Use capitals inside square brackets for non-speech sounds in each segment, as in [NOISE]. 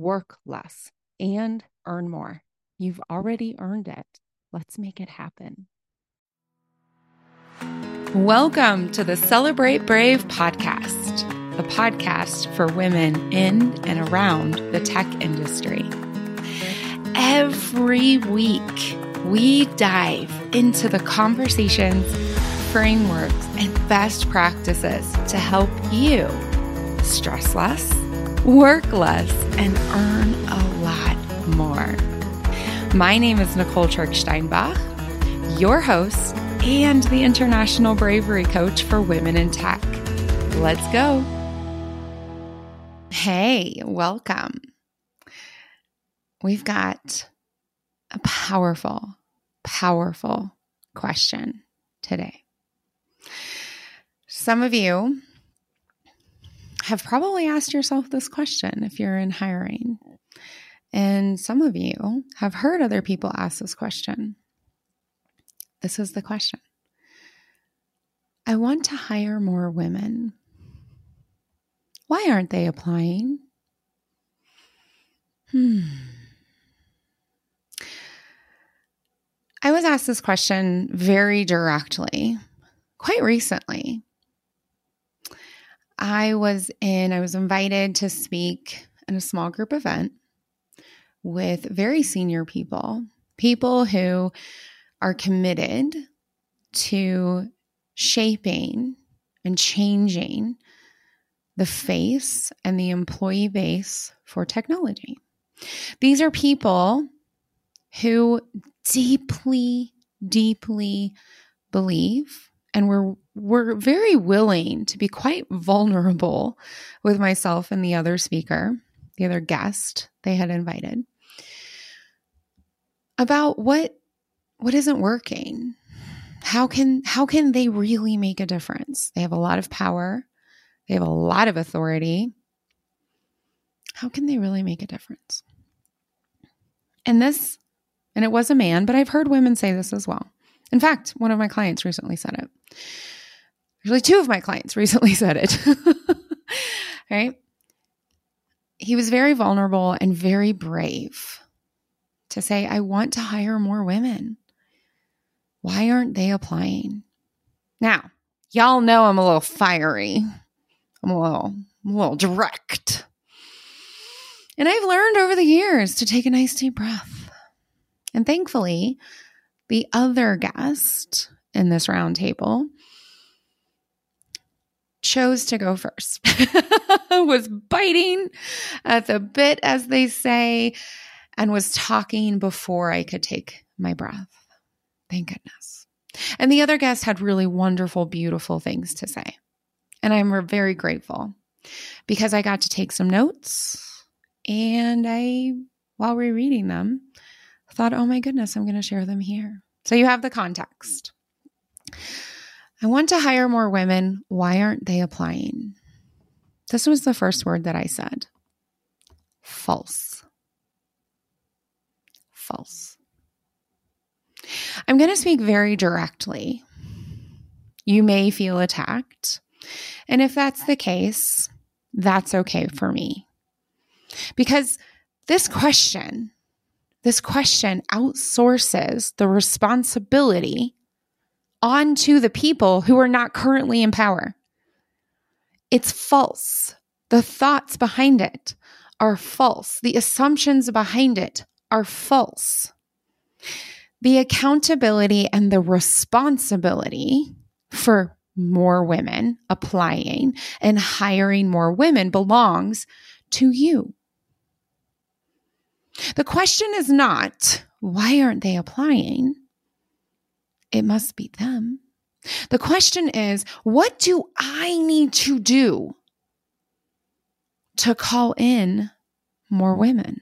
work less, and earn more. You've already earned it. Let's make it happen. Welcome to the Celebrate Brave podcast, the podcast for women in and around the tech industry. Every week, we dive into the conversations, frameworks, and best practices to help you stress less, work less, and earn a lot more. My name is Nicole Trick Steinbach, your host and the International Bravery Coach for Women in Tech. Let's go. Hey, welcome. We've got a powerful, powerful question today. Some of you have probably asked yourself this question if you're in hiring. And some of you have heard other people ask this question. This is the question I want to hire more women. Why aren't they applying? Hmm. I was asked this question very directly quite recently. I was in, I was invited to speak in a small group event with very senior people, people who are committed to shaping and changing the face and the employee base for technology. These are people who deeply, deeply believe and we're we're very willing to be quite vulnerable with myself and the other speaker, the other guest they had invited about what what isn't working. How can how can they really make a difference? They have a lot of power. They have a lot of authority. How can they really make a difference? And this and it was a man but i've heard women say this as well in fact one of my clients recently said it actually two of my clients [LAUGHS] recently said it [LAUGHS] right he was very vulnerable and very brave to say, I want to hire more women. Why aren't they applying? Now, y'all know I'm a little fiery. I'm a little, I'm a little direct. And I've learned over the years to take a nice deep breath. And thankfully, the other guest in this roundtable chose to go first, [LAUGHS] was biting at the bit, as they say, and was talking before I could take my breath. Thank goodness. And the other guest had really wonderful, beautiful things to say. And I'm very grateful because I got to take some notes and I, while rereading them, thought, oh my goodness, I'm going to share them here. So you have the context. I want to hire more women. Why aren't they applying? This was the first word that I said false false. I'm going to speak very directly. You may feel attacked. And if that's the case, that's okay for me. Because this question, this question outsources the responsibility onto the people who are not currently in power. It's false. The thoughts behind it are false. The assumptions behind it are false. The accountability and the responsibility for more women applying and hiring more women belongs to you. The question is not, why aren't they applying? It must be them. The question is, what do I need to do to call in more women?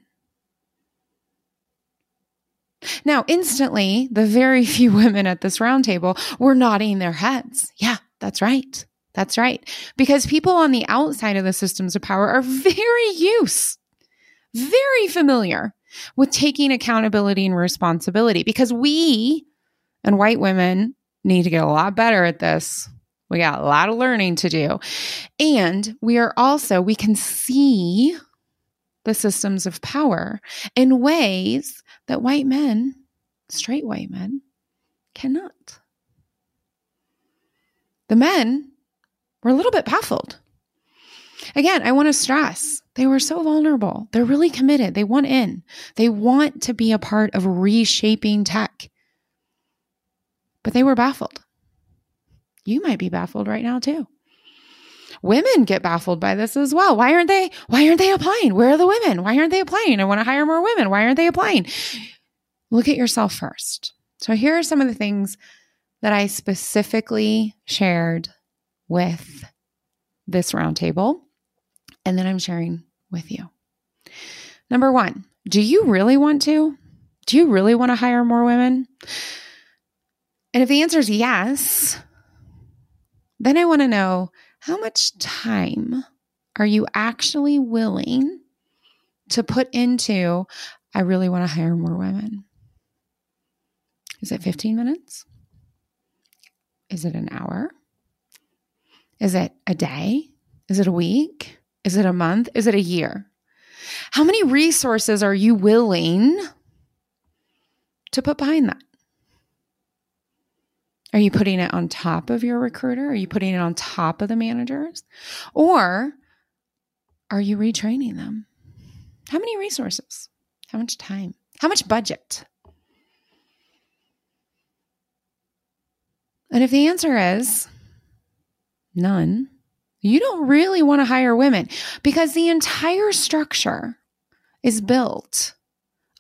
Now, instantly, the very [LAUGHS] few women at this roundtable were nodding their heads. Yeah, that's right. That's right. Because people on the outside of the systems of power are very used, very familiar with taking accountability and responsibility because we and white women need to get a lot better at this. We got a lot of learning to do. And we are also, we can see the systems of power in ways that white men, straight white men, cannot. The men were a little bit baffled. Again, I want to stress they were so vulnerable. They're really committed. They want in, they want to be a part of reshaping tech. But they were baffled. You might be baffled right now, too. Women get baffled by this as well. Why aren't they? Why aren't they applying? Where are the women? Why aren't they applying? I want to hire more women. Why aren't they applying? Look at yourself first. So here are some of the things that I specifically shared with this roundtable and then I'm sharing with you. Number one, do you really want to? Do you really want to hire more women? And if the answer is yes, then I want to know how much time are you actually willing to put into, I really want to hire more women? Is it 15 minutes? Is it an hour? Is it a day? Is it a week? Is it a month? Is it a year? How many resources are you willing to put behind that? Are you putting it on top of your recruiter? Are you putting it on top of the managers? Or are you retraining them? How many resources? How much time? How much budget? And if the answer is none, you don't really want to hire women because the entire structure is built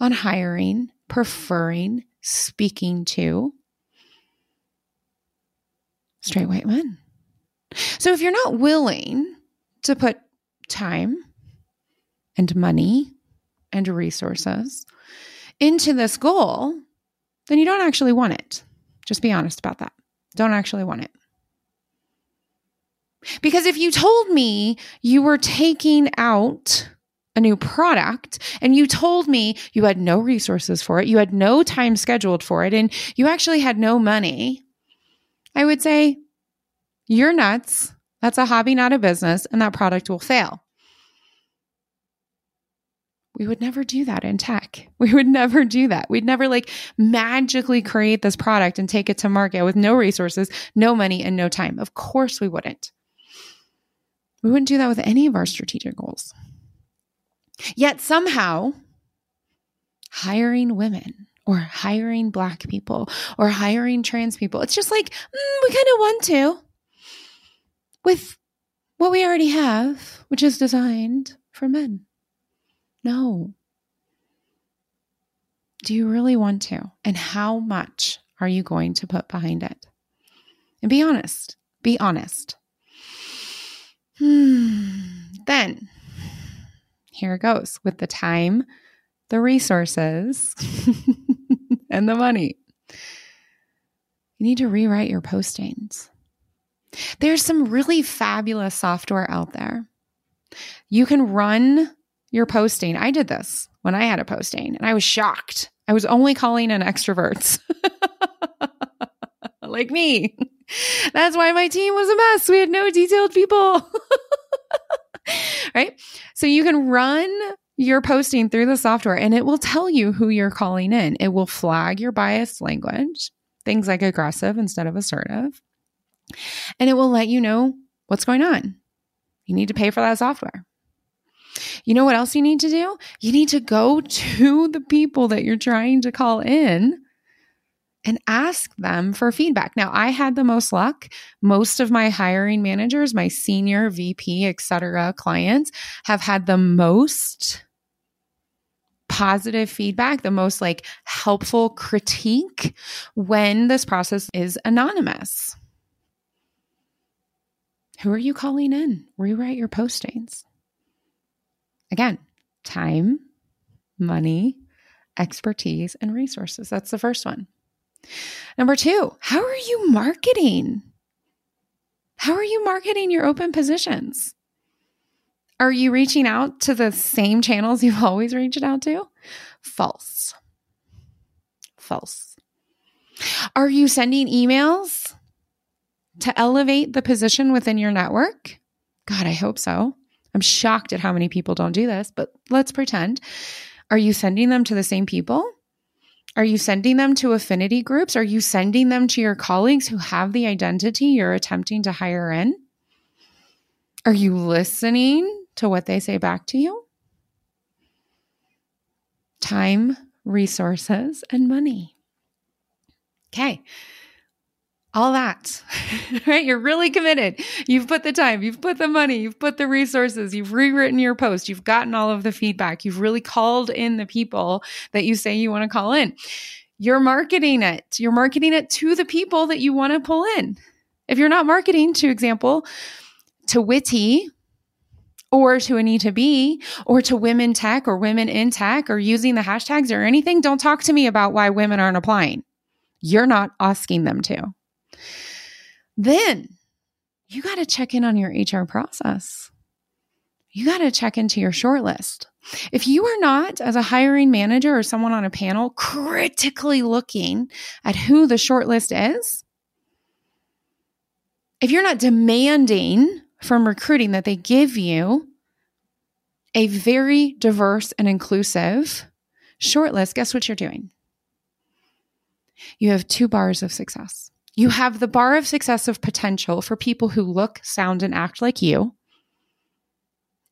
on hiring, preferring, speaking to straight white men. So if you're not willing to put time and money and resources into this goal, then you don't actually want it. Just be honest about that. Don't actually want it. Because if you told me you were taking out a new product and you told me you had no resources for it, you had no time scheduled for it, and you actually had no money, I would say, you're nuts. That's a hobby, not a business, and that product will fail. We would never do that in tech. [LAUGHS] We would never do that. We'd never like magically create this product and take it to market with no resources, no money, and no time. Of course, we wouldn't. We wouldn't do that with any of our strategic goals. Yet somehow, hiring women or hiring Black people or hiring trans people, it's just like, mm, we kind of want to with what we already have, which is designed for men. No. Do you really want to? And how much are you going to put behind it? And be honest. Be honest. Hmm. Then, here it goes with the time, the resources, [LAUGHS] and the money. You need to rewrite your postings. There's some really fabulous software out there. You can run your posting. I did this when I had a posting and I was shocked. I was only calling in extroverts [LAUGHS] like me. [LAUGHS] That's why my team was a mess. We had no detailed people. [LAUGHS] right? So you can run your posting through the software and it will tell you who you're calling in. It will flag your biased language, things like aggressive instead of assertive. And it will let you know what's going on. You need to pay for that software. You know what else you need to do? You need to go to the people that you're trying to call in and ask them for feedback. Now, I had the most luck. Most of my hiring managers, my senior VP, etc. clients have had the most positive feedback, the most like helpful critique when this process is anonymous. Who are you calling in? Rewrite your postings. Again, time, money, expertise, and resources. That's the first one. Number two, how are you marketing? How are you marketing your open positions? Are you reaching out to the same channels you've [LAUGHS] always reached out to? False. False. Are you sending emails to elevate the position within your network? God, I hope so. I'm shocked at how many people don't do this, but let's pretend. Are you sending them to the same people? Are you sending them to affinity groups? Are you sending them to your colleagues who have the identity you're attempting to hire in? Are you listening to what they say back to you? Time, resources, and money. Okay all that, [LAUGHS] right? You're really committed. You've put the time, you've put the money, you've put the resources, you've rewritten your post, you've gotten all of the feedback, you've really called in the people that you say you want to call in. You're marketing it. You're marketing it to the people that you want to pull in. If you're not marketing, to example, to WITI or to Anita B or to women tech or women in tech or using the hashtags or anything, don't talk to me about why women aren't applying. You're not asking them to. Then you got to check in on your HR process. You got to check into your shortlist. If you are not, as a hiring manager or someone on a panel, critically looking at who the shortlist is, if you're not demanding from recruiting that they give you a very diverse and inclusive shortlist, guess what you're doing? You have two bars of success. You have the bar of success of potential for people who look, sound, and act like you.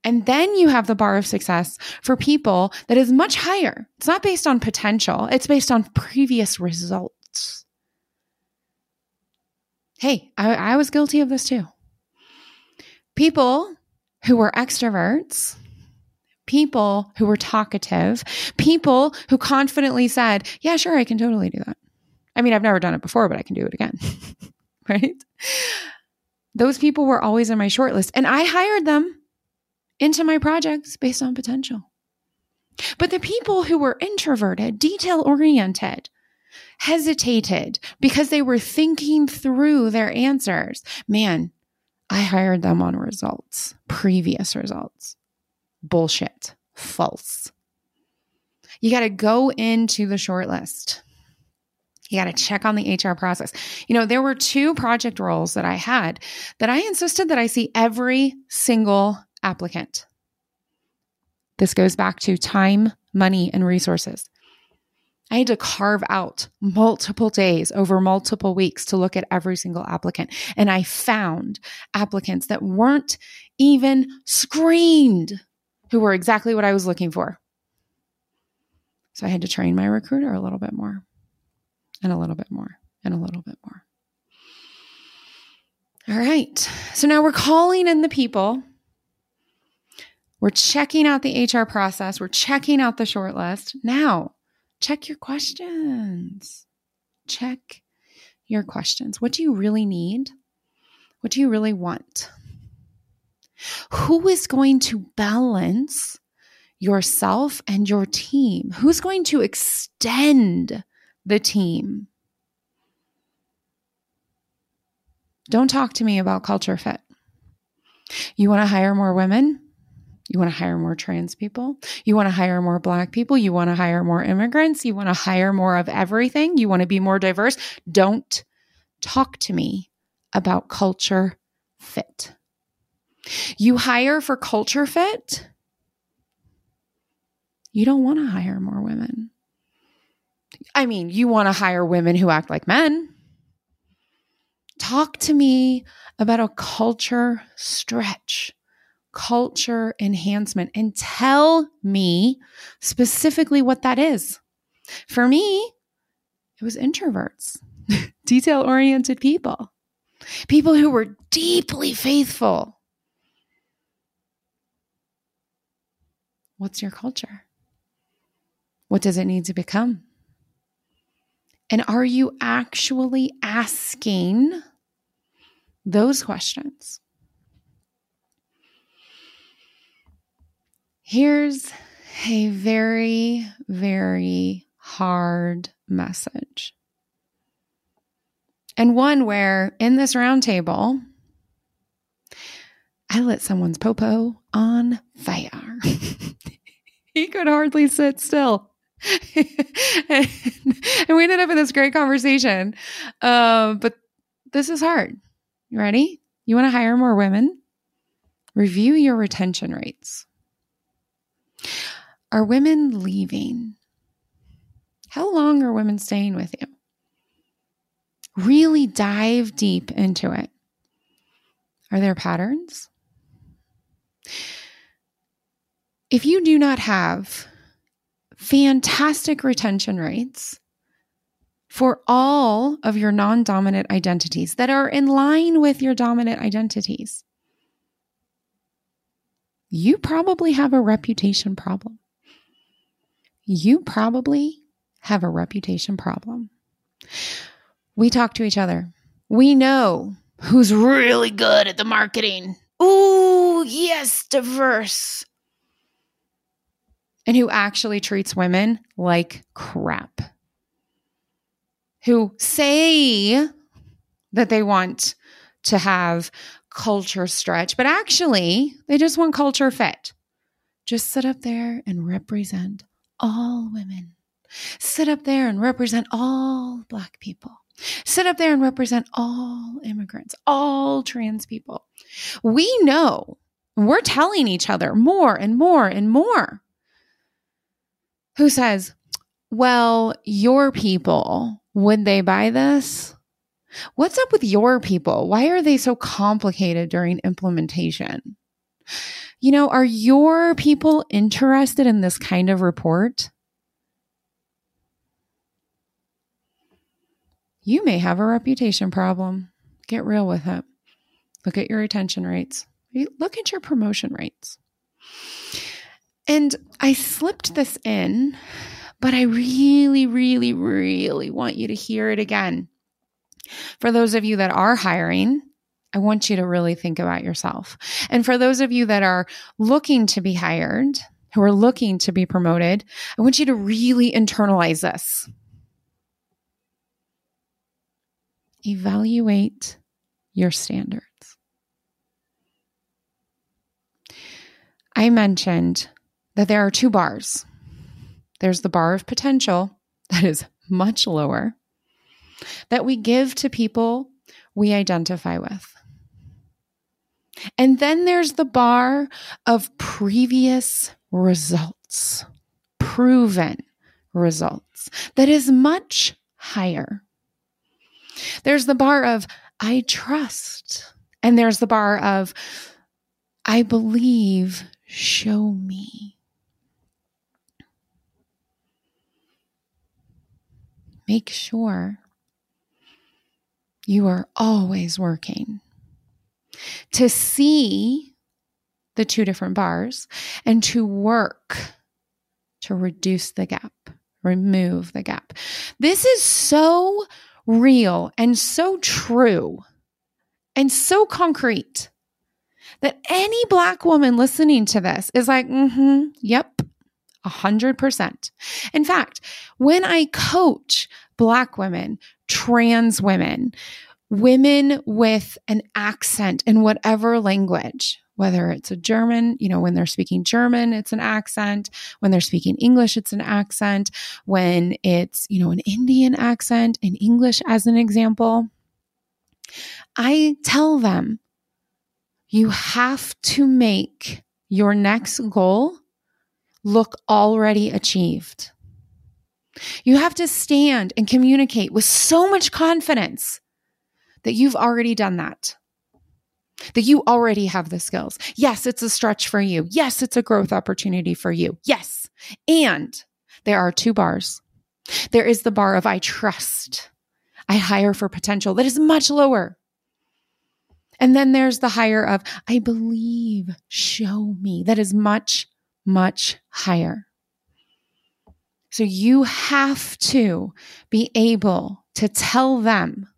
And then you have the bar of success for people that is much higher. It's not based on potential, it's based on previous results. Hey, I, I was guilty of this too. People who were extroverts, people who were talkative, people who confidently said, Yeah, sure, I can totally do that. I mean, I've never done it before, but I can do it again. [LAUGHS] right? Those people were always in my shortlist, and I hired them into my projects based on potential. But the people who were introverted, detail oriented, hesitated because they were thinking through their answers, man, I hired them on results, previous results. Bullshit. False. You got to go into the shortlist. You got to check on the HR process. You know, there were two project roles that I had that I insisted that I see every single applicant. This goes back to time, money, and resources. I had to carve out multiple days over multiple weeks to look at every single applicant. And I found applicants that weren't even screened who were exactly what I was looking for. So I had to train my recruiter a little bit more and a little bit more and a little bit more. All right. So now we're calling in the people. We're checking out the HR process. We're checking out the shortlist. Now, check your questions. Check your questions. What do you really need? What do you really want? Who is going to balance yourself and your team? Who's going to extend the team. Don't talk to me about culture fit. You want to hire more women? You want to hire more trans people? You want to hire more black people? You want to hire more immigrants? You want to hire more of everything? You want to be more diverse? Don't talk to me about culture fit. You hire for culture fit? You don't want to hire more women. I mean, you want to hire women who act like men. Talk to me about a culture stretch, culture enhancement and tell me specifically what that is. For me, it was introverts, [LAUGHS] detail oriented people, people who were deeply faithful. What's your culture? What does it need to become? And are you actually asking those questions? Here's a very, very hard message. And one where in this roundtable, I lit someone's popo on fire. [LAUGHS] he could hardly sit still. [LAUGHS] and, we ended up in this great conversation. Uh, but this is hard. You ready? You want to hire more women? Review your retention rates. Are women leaving? How long are women staying with you? Really dive deep into it. Are there patterns? If you do not have fantastic retention rates for all of your non dominant identities that are in line with your dominant identities, you probably have a reputation problem. You probably have a reputation problem. We talk to each other. We know who's really good at the marketing. Ooh, yes, diverse. And who actually treats women like crap. Who say that they want to have culture stretch, but actually they just want culture fit. Just sit up there and represent all women. Sit up there and represent all Black people. Sit up there and represent all immigrants, all trans people. We know, we're telling each other more and more and more. Who says, well, your people, would they buy this? What's up with your people? Why are they so complicated during implementation? You know, are your people interested in this kind of report? You may have a reputation problem. Get real with it. Look at your retention rates. Look at your promotion rates. And I slipped this in, but I really, really, really want you to hear it again. For those of you that are hiring, I want you to really think about yourself. And for those of you that are looking to be hired, who are looking to be promoted, I want you to really internalize this. Evaluate your standards. I mentioned that there are two bars. There's the bar of potential [LAUGHS] that is much lower that we give to people we identify with. And then there's the bar of previous results, proven results, that is much higher. There's the bar of I trust, and there's the bar of I believe, show me. Make sure you are always working to see the two different bars and to work to reduce the gap, remove the gap. This is so real and so true and so concrete that any Black woman listening to this is like, mm hmm, yep, 100%. In fact, when I coach Black women, trans women, women with an accent in whatever language, whether it's a German, you know, when they're speaking German, it's an accent. When they're speaking English, it's an accent. When it's, you know, an Indian accent in English, as an example, I tell them, you have to make your next goal look already achieved. You have to stand and communicate with so much confidence that you've already done that. that you already have the skills. Yes, it's a stretch for you. Yes, it's a growth opportunity for you. Yes. And there are two bars. There is the bar of I trust. I hire for potential that is much lower. And then there's the higher of I believe, show me that is much, much higher. So you have to be able to tell them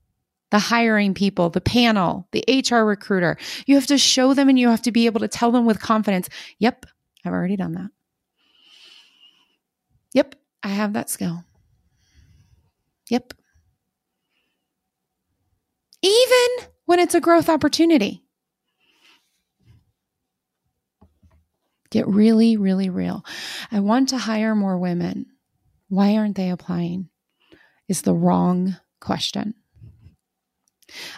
the hiring people, the panel, the HR recruiter. You have to show them and you have to be able to tell them with confidence, yep, I've already done that. Yep, I have that skill. Yep. Even when it's a growth opportunity. Get really, really real. I want to hire more women. Why aren't they applying? Is the wrong question.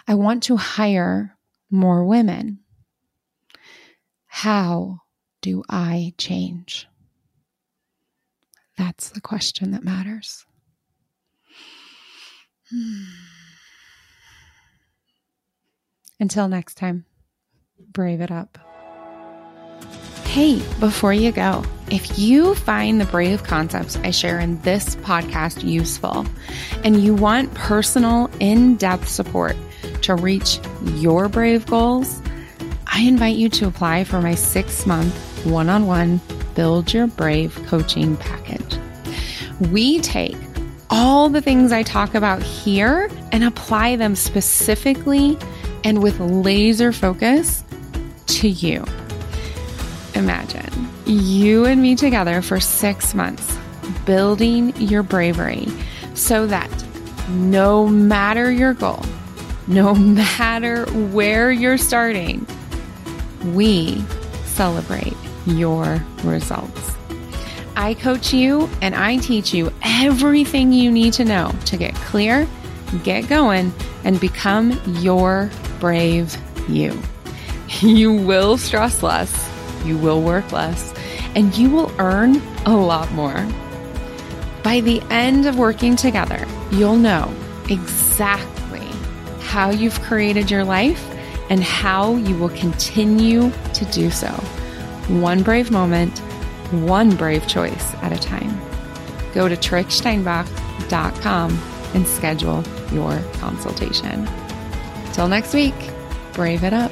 I want to hire more women. How do I change? That's the question that matters. [SIGHS] Until next time, brave it up. Hey, before you go, if you find the brave concepts I share in this podcast useful and you want personal, in depth support to reach your brave goals, I invite you to apply for my six month one on one Build Your Brave coaching package. We take all the things I talk about here and apply them specifically and with laser focus to you. Imagine you and me together for six months, building your bravery so that no matter your goal, no [LAUGHS] matter where you're starting, we celebrate your results. I coach you and I teach you everything you need to know to get clear, get going, and become your brave you. [LAUGHS] You will stress less, you will work less, and you will earn a lot more. By the end of working together, you'll know exactly how you've created your life and how you will continue to do so. One brave moment, one brave choice at a time. Go to tricksteinbach.com and schedule your consultation. Till next week, brave it up.